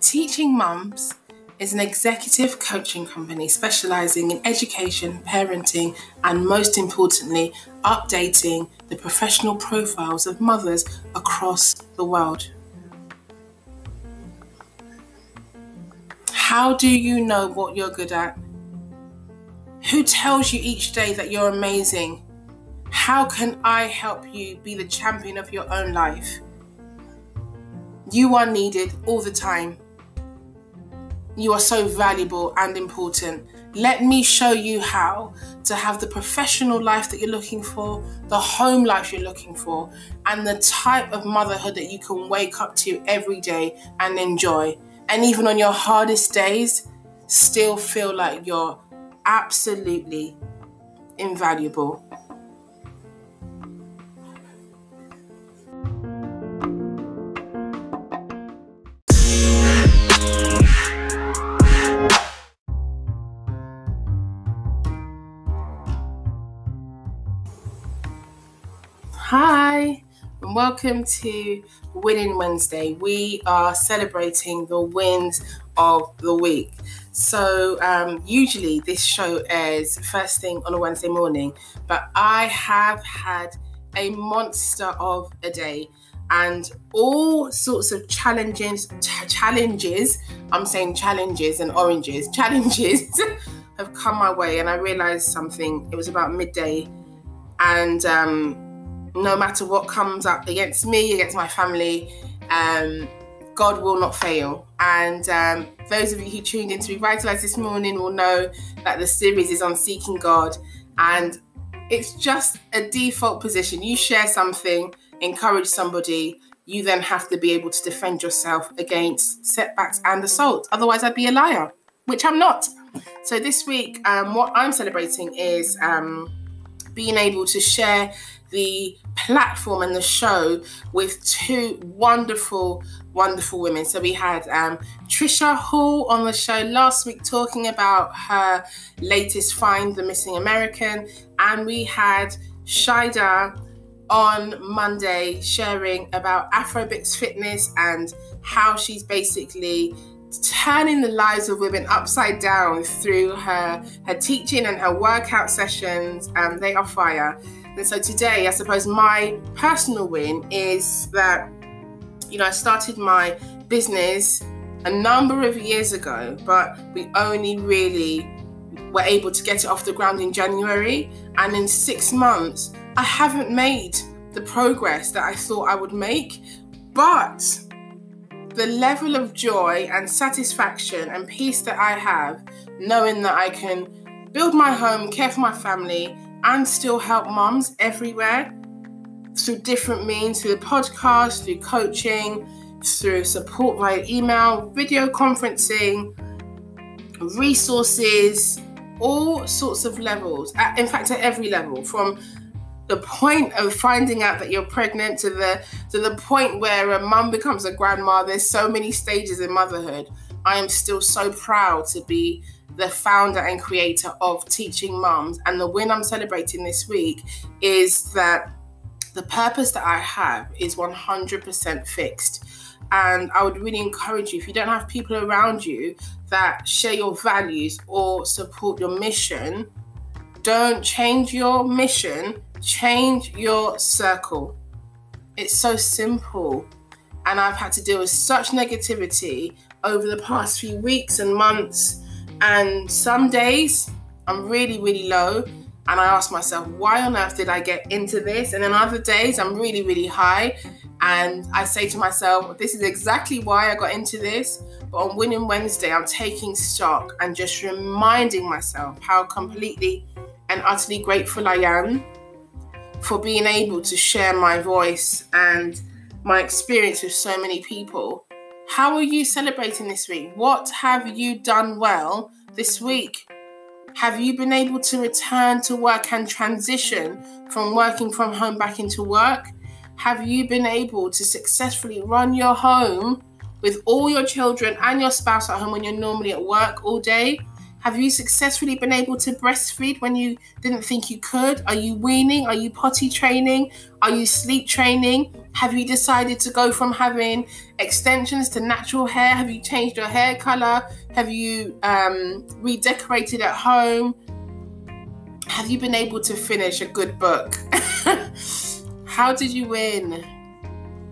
Teaching Mums is an executive coaching company specializing in education, parenting, and most importantly, updating the professional profiles of mothers across the world. How do you know what you're good at? Who tells you each day that you're amazing? How can I help you be the champion of your own life? You are needed all the time. You are so valuable and important. Let me show you how to have the professional life that you're looking for, the home life you're looking for, and the type of motherhood that you can wake up to every day and enjoy. And even on your hardest days, still feel like you're absolutely invaluable. Hi, and welcome to Winning Wednesday. We are celebrating the wins of the week. So, um, usually this show airs first thing on a Wednesday morning, but I have had a monster of a day and all sorts of challenges ch- challenges i'm saying challenges and oranges challenges have come my way and i realized something it was about midday and um, no matter what comes up against me, against my family, um, God will not fail. And um, those of you who tuned into Revitalize this morning will know that the series is on seeking God. And it's just a default position. You share something, encourage somebody, you then have to be able to defend yourself against setbacks and assault. Otherwise, I'd be a liar, which I'm not. So this week, um, what I'm celebrating is um, being able to share the platform and the show with two wonderful, wonderful women. So we had um, Trisha Hall on the show last week talking about her latest find, The Missing American, and we had Shida on Monday sharing about Afrobics fitness and how she's basically turning the lives of women upside down through her her teaching and her workout sessions. Um, they are fire. And so today, I suppose my personal win is that, you know, I started my business a number of years ago, but we only really were able to get it off the ground in January. And in six months, I haven't made the progress that I thought I would make. But the level of joy and satisfaction and peace that I have, knowing that I can build my home, care for my family, and still help mums everywhere through different means through the podcast, through coaching, through support via email, video conferencing, resources, all sorts of levels. In fact, at every level, from the point of finding out that you're pregnant to the to the point where a mum becomes a grandma. There's so many stages in motherhood. I am still so proud to be the founder and creator of Teaching Mums. And the win I'm celebrating this week is that the purpose that I have is 100% fixed. And I would really encourage you if you don't have people around you that share your values or support your mission, don't change your mission, change your circle. It's so simple. And I've had to deal with such negativity over the past few weeks and months and some days I'm really, really low. And I ask myself, why on earth did I get into this? And then other days I'm really, really high. And I say to myself, this is exactly why I got into this. But on Winning Wednesday, I'm taking stock and just reminding myself how completely and utterly grateful I am for being able to share my voice and my experience with so many people how are you celebrating this week? What have you done well this week? Have you been able to return to work and transition from working from home back into work? Have you been able to successfully run your home with all your children and your spouse at home when you're normally at work all day? Have you successfully been able to breastfeed when you didn't think you could? Are you weaning? Are you potty training? Are you sleep training? Have you decided to go from having extensions to natural hair? Have you changed your hair color? Have you um, redecorated at home? Have you been able to finish a good book? How did you win?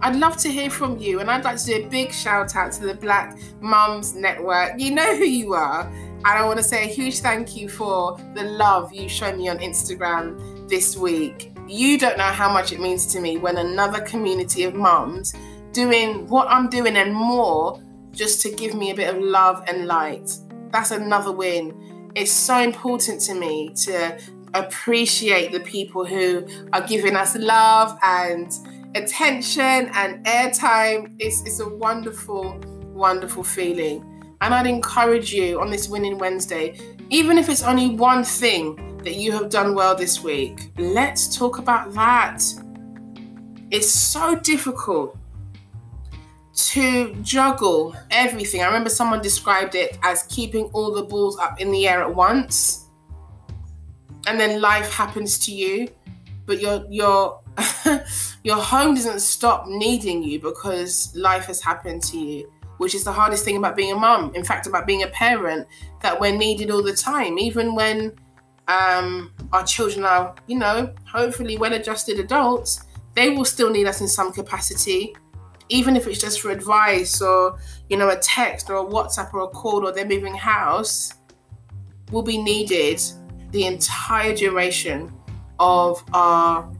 I'd love to hear from you, and I'd like to do a big shout out to the Black Mums Network. You know who you are. And I want to say a huge thank you for the love you show me on Instagram this week. You don't know how much it means to me when another community of mums doing what I'm doing and more just to give me a bit of love and light. That's another win. It's so important to me to appreciate the people who are giving us love and attention and airtime. It's, it's a wonderful, wonderful feeling. And I'd encourage you on this Winning Wednesday, even if it's only one thing that you have done well this week, let's talk about that. It's so difficult to juggle everything. I remember someone described it as keeping all the balls up in the air at once. And then life happens to you, but your your your home doesn't stop needing you because life has happened to you which is the hardest thing about being a mum. In fact, about being a parent, that we're needed all the time, even when um, our children are, you know, hopefully well adjusted adults, they will still need us in some capacity, even if it's just for advice or, you know, a text or a WhatsApp or a call or they're moving house, will be needed the entire duration of our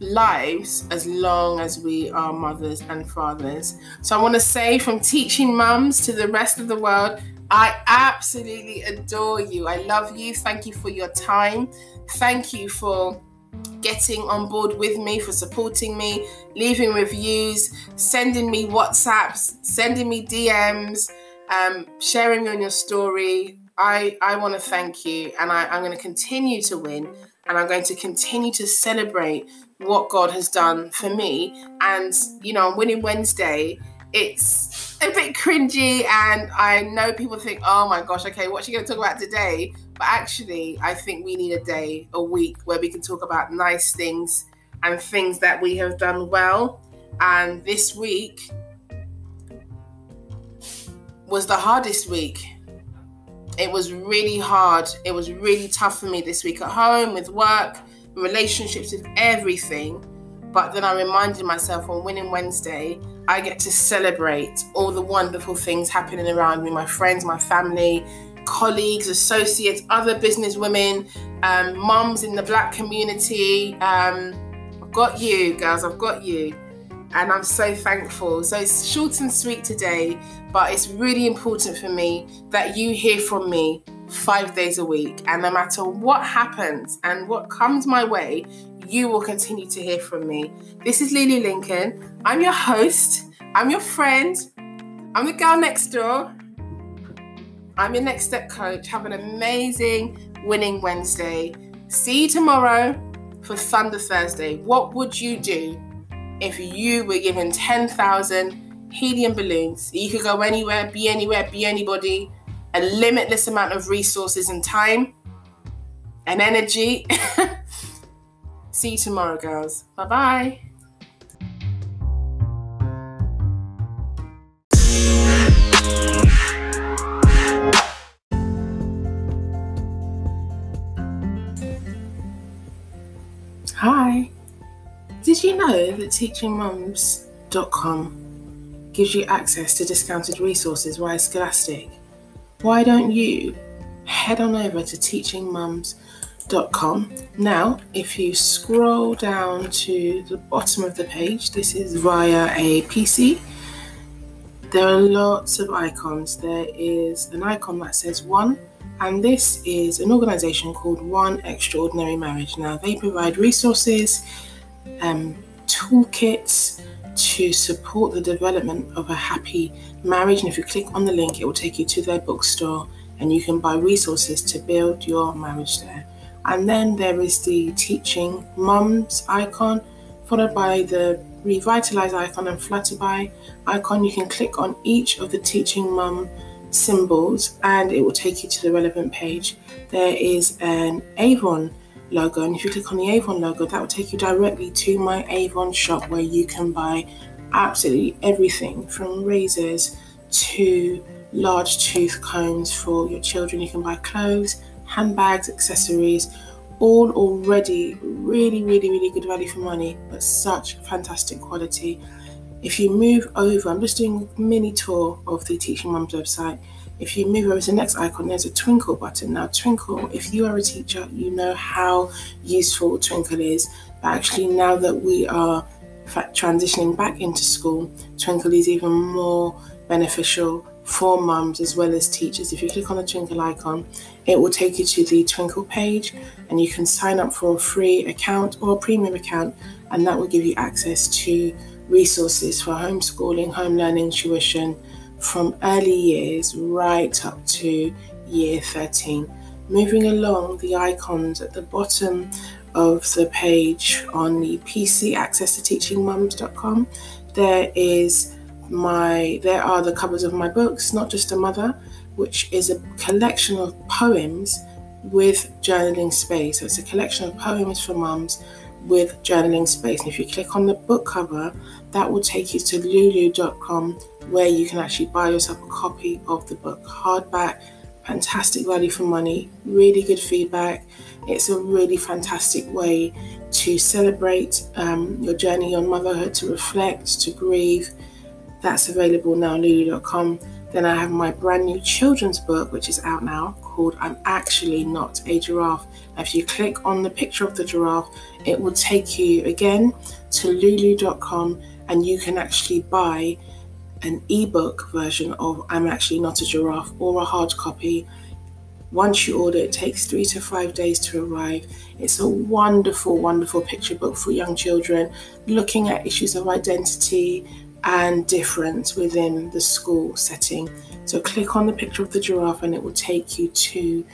lives as long as we are mothers and fathers. So I want to say from teaching mums to the rest of the world, I absolutely adore you. I love you. Thank you for your time. Thank you for getting on board with me, for supporting me, leaving reviews, sending me WhatsApps, sending me DMs, um, sharing on your story. I, I want to thank you and I, I'm going to continue to win and I'm going to continue to celebrate what God has done for me. And, you know, on Winning Wednesday, it's a bit cringy. And I know people think, oh my gosh, okay, what's she going to talk about today? But actually, I think we need a day, a week where we can talk about nice things and things that we have done well. And this week was the hardest week. It was really hard. It was really tough for me this week at home with work relationships, with everything. But then I reminded myself on Winning Wednesday, I get to celebrate all the wonderful things happening around me my friends, my family, colleagues, associates, other business women, um, mums in the black community. Um, I've got you, girls, I've got you. And I'm so thankful. So it's short and sweet today, but it's really important for me that you hear from me five days a week. And no matter what happens and what comes my way, you will continue to hear from me. This is Lulu Lincoln. I'm your host, I'm your friend, I'm the girl next door. I'm your next step coach. Have an amazing winning Wednesday. See you tomorrow for Thunder Thursday. What would you do if you were given 10,000 helium balloons? You could go anywhere, be anywhere, be anybody a limitless amount of resources and time and energy. See you tomorrow, girls. Bye bye. Hi. Did you know that teachingmums.com gives you access to discounted resources via Scholastic? why don't you head on over to teachingmums.com? Now, if you scroll down to the bottom of the page, this is via a PC. There are lots of icons. There is an icon that says one, and this is an organization called One Extraordinary Marriage. Now, they provide resources, um, toolkits, to support the development of a happy marriage. And if you click on the link, it will take you to their bookstore and you can buy resources to build your marriage there. And then there is the teaching mums icon, followed by the revitalize icon and flutterby icon. You can click on each of the teaching mum symbols and it will take you to the relevant page. There is an Avon logo, and if you click on the Avon logo, that will take you directly to my Avon shop where you can buy absolutely everything from razors to large tooth combs for your children. You can buy clothes, handbags, accessories, all already really, really, really good value for money, but such fantastic quality. If you move over, I'm just doing a mini tour of the Teaching Mums website. If you move over to the next icon, there's a Twinkl button. Now, Twinkl, if you are a teacher, you know how useful Twinkl is. But actually, now that we are transitioning back into school, Twinkl is even more beneficial for mums as well as teachers. If you click on the Twinkl icon, it will take you to the Twinkl page and you can sign up for a free account or a premium account, and that will give you access to resources for homeschooling, home learning, tuition from early years right up to year 13. Moving along, the icons at the bottom of the page on the PC access to teachingmums.com, there is my there are the covers of my books, not just a mother, which is a collection of poems with journaling space. So it's a collection of poems for mums with journaling space. And if you click on the book cover, that will take you to lulu.com where you can actually buy yourself a copy of the book hardback. Fantastic value for money, really good feedback. It's a really fantastic way to celebrate um, your journey on motherhood, to reflect, to grieve, that's available now on lulu.com. Then I have my brand new children's book, which is out now, called I'm Actually Not a Giraffe. If you click on the picture of the giraffe, it will take you again to lulu.com and you can actually buy an ebook version of I'm Actually Not a Giraffe or a hard copy. Once you order, it takes three to five days to arrive. It's a wonderful, wonderful picture book for young children looking at issues of identity, and different within the school setting. So click on the picture of the giraffe and it will take you to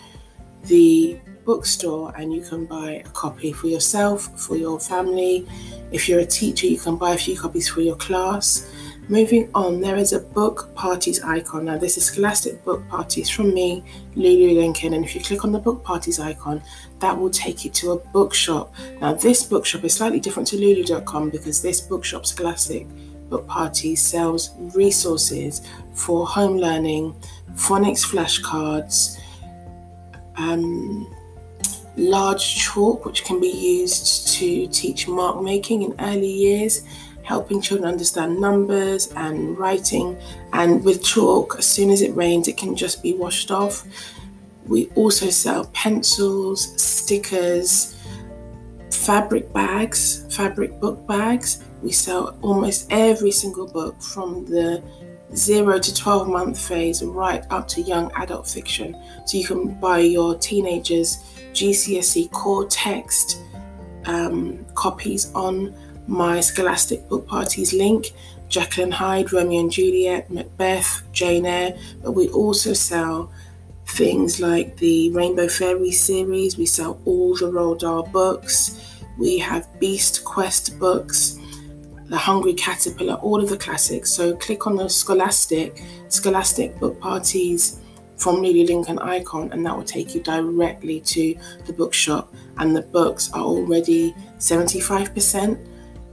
the bookstore and you can buy a copy for yourself, for your family. If you're a teacher, you can buy a few copies for your class. Moving on, there is a book parties icon. Now, this is Scholastic Book Parties from me, Lulu Lincoln. And if you click on the book parties icon, that will take you to a bookshop. Now, this bookshop is slightly different to Lulu.com because this bookshop, Scholastic, Book Party sells resources for home learning, phonics flashcards, um, large chalk, which can be used to teach mark making in early years, helping children understand numbers and writing. And with chalk, as soon as it rains, it can just be washed off. We also sell pencils, stickers, fabric bags, fabric book bags, we sell almost every single book from the zero to 12 month phase right up to young adult fiction. So you can buy your teenagers GCSE core text um, copies on my Scholastic Book Parties link. Jekyll and Hyde, Romeo and Juliet, Macbeth, Jane Eyre, but we also sell things like the Rainbow Fairy series. We sell all the Roald Dahl books. We have Beast Quest books. The Hungry Caterpillar, all of the classics. So click on the Scholastic, Scholastic Book Parties from Lulu Lincoln icon, and that will take you directly to the bookshop. And the books are already 75%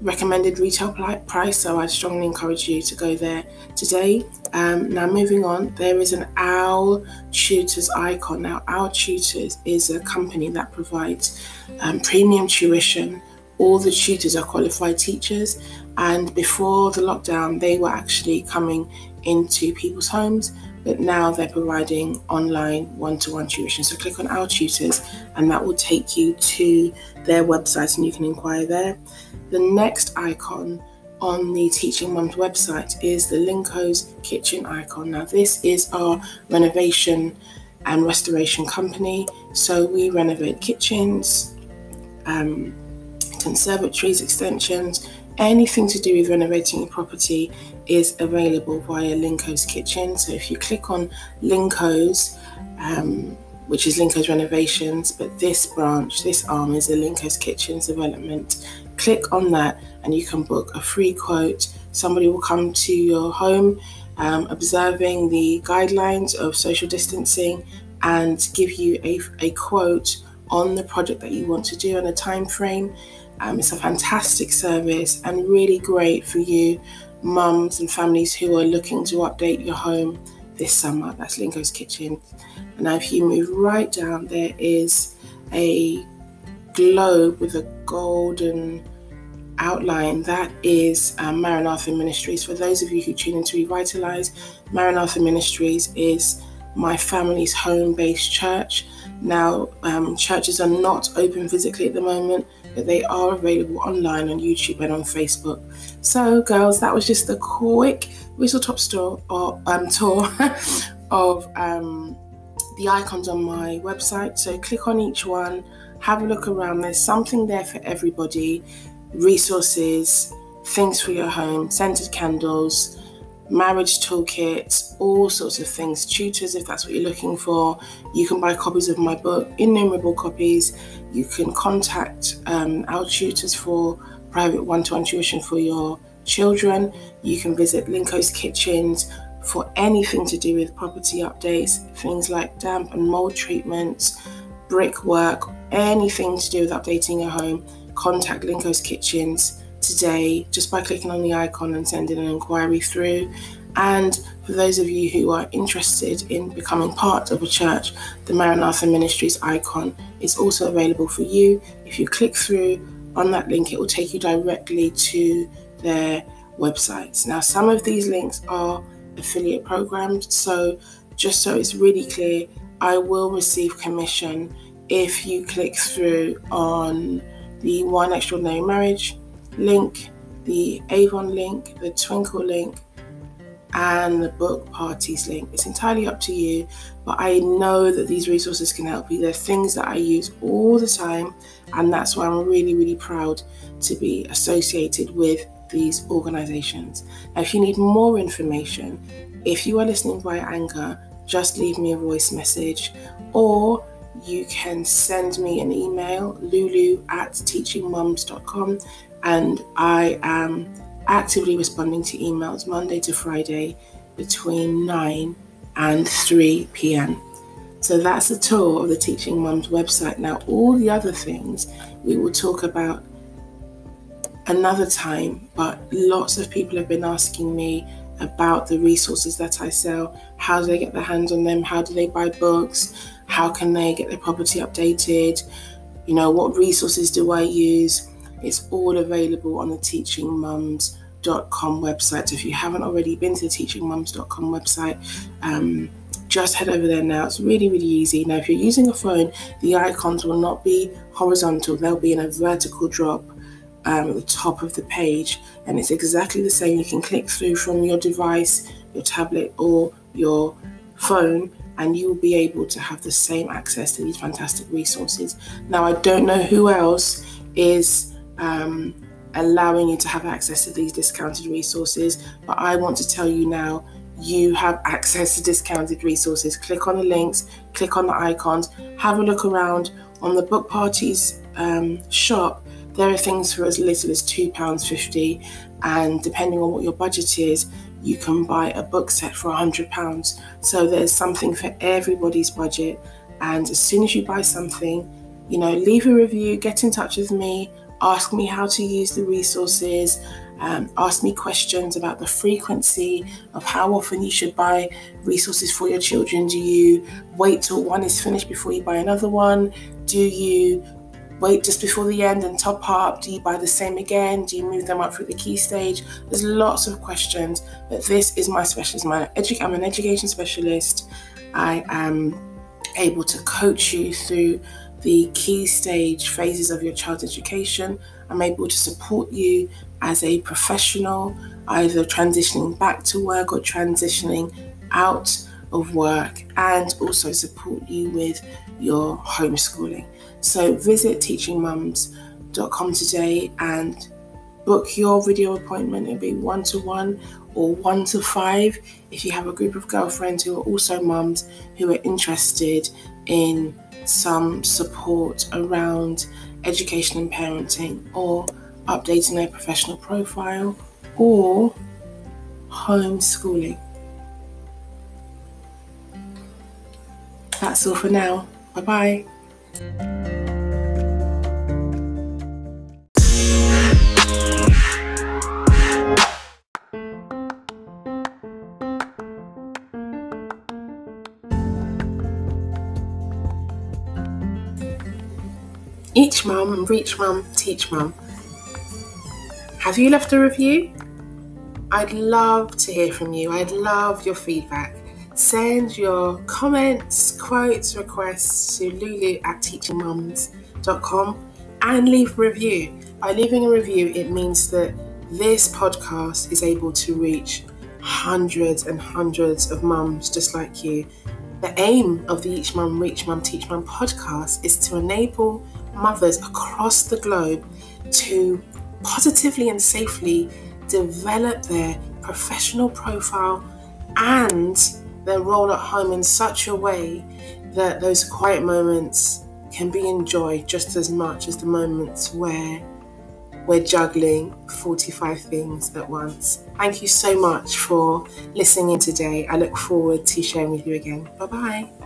recommended retail price, so I strongly encourage you to go there today. Um, now, moving on, there is an OWL Tutors icon. Now, OWL Tutors is a company that provides um, premium tuition. All the tutors are qualified teachers, and before the lockdown, they were actually coming into people's homes, but now they're providing online one to one tuition. So click on OWL Tutors, and that will take you to their website, and you can inquire there. The next icon on the Teaching Mums website is the Linko's Kitchen icon. Now, this is our renovation and restoration company. So we renovate kitchens, um, conservatories, extensions, anything to do with renovating your property is available via Linko's Kitchen. So if you click on Linko's, um, which is Linko's Renovations, but this branch, this arm is the Linko's Kitchens development. click on that and you can book a free quote. Somebody will come to your home um, observing the guidelines of social distancing and give you a, a quote on the project that you want to do and a time frame. Um, it's a fantastic service and really great for you, mums and families who are looking to update your home this summer. That's Linko's Kitchen. And now, if you move right down, there is a globe with a golden outline. That is um, Maranatha Ministries. For those of you who tune in to Revitalize, Maranatha Ministries is my family's home based church. Now, um, churches are not open physically at the moment, but they are available online on YouTube and on Facebook. So, girls, that was just a quick whistle top store or um, tour of um, the icons on my website. So, click on each one, have a look around. There's something there for everybody resources, things for your home, scented candles marriage toolkits, all sorts of things, tutors if that's what you're looking for. You can buy copies of my book, innumerable copies. You can contact um, OWL Tutors for private one to one tuition for your children. You can visit Linko's Kitchens for anything to do with property updates, things like damp and mold treatments, brickwork, anything to do with updating your home. Contact Linko's Kitchens today just by clicking on the icon and sending an inquiry through. And for those of you who are interested in becoming part of a church, the Maranatha Ministries icon is also available for you. If you click through on that link, it will take you directly to their websites. Now, some of these links are affiliate programs, so just so it's really clear, I will receive commission if you click through on the One Extraordinary Marriage link, the Avon link, the Twinkl link, and the book parties link. It's entirely up to you, but I know that these resources can help you. They're things that I use all the time, and that's why I'm really, really proud to be associated with these organizations. Now, if you need more information, if you are listening via Anchor, just leave me a voice message or you can send me an email, lulu at teachingmums.com, and I am actively responding to emails Monday to Friday between 9 and 3 p.m. So that's a tour of the Teaching Mums website. Now, all the other things we will talk about another time, but lots of people have been asking me about the resources that I sell. How do they get their hands on them? How do they buy books? How can they get their property updated? You know, what resources do I use? It's all available on the teachingmums.com website. So if you haven't already been to the teachingmums.com website, um, just head over there now. It's really, really easy. Now, if you're using a phone, the icons will not be horizontal, they'll be in a vertical drop um, at the top of the page, and it's exactly the same. You can click through from your device, your tablet, or your phone, and you will be able to have the same access to these fantastic resources. Now, I don't know who else is um, allowing you to have access to these discounted resources. But I want to tell you now you have access to discounted resources. Click on the links, click on the icons, have a look around on the book parties um, shop. There are things for as little as £2.50, and depending on what your budget is, you can buy a book set for £100. So there's something for everybody's budget. And as soon as you buy something, you know, leave a review, get in touch with me ask me how to use the resources, um, ask me questions about the frequency of how often you should buy resources for your children. Do you wait till one is finished before you buy another one? Do you wait just before the end and top up? Do you buy the same again? Do you move them up through the key stage? There's lots of questions, but this is my specialism. I'm an education specialist. I am able to coach you through the key stage phases of your child's education. I'm able to support you as a professional, either transitioning back to work or transitioning out of work, and also support you with your homeschooling. So visit teachingmums.com today and book your video appointment. It'll be one to one or one to five if you have a group of girlfriends who are also mums who are interested in some support around education and parenting or updating their professional profile, or homeschooling. That's all for now. Bye bye. Each mum, reach mum, teach mum. Have you left a review? I'd love to hear from you. I'd love your feedback. Send your comments, quotes, requests to lulu at teachingmums.com and leave a review. By leaving a review, it means that this podcast is able to reach hundreds and hundreds of mums just like you. The aim of the Each Mum, Reach Mum, Teach Mum podcast is to enable mothers across the globe to positively and safely develop their professional profile and their role at home in such a way that those quiet moments can be enjoyed just as much as the moments where we're juggling 45 things at once. Thank you so much for listening in today. I look forward to sharing with you again. Bye bye.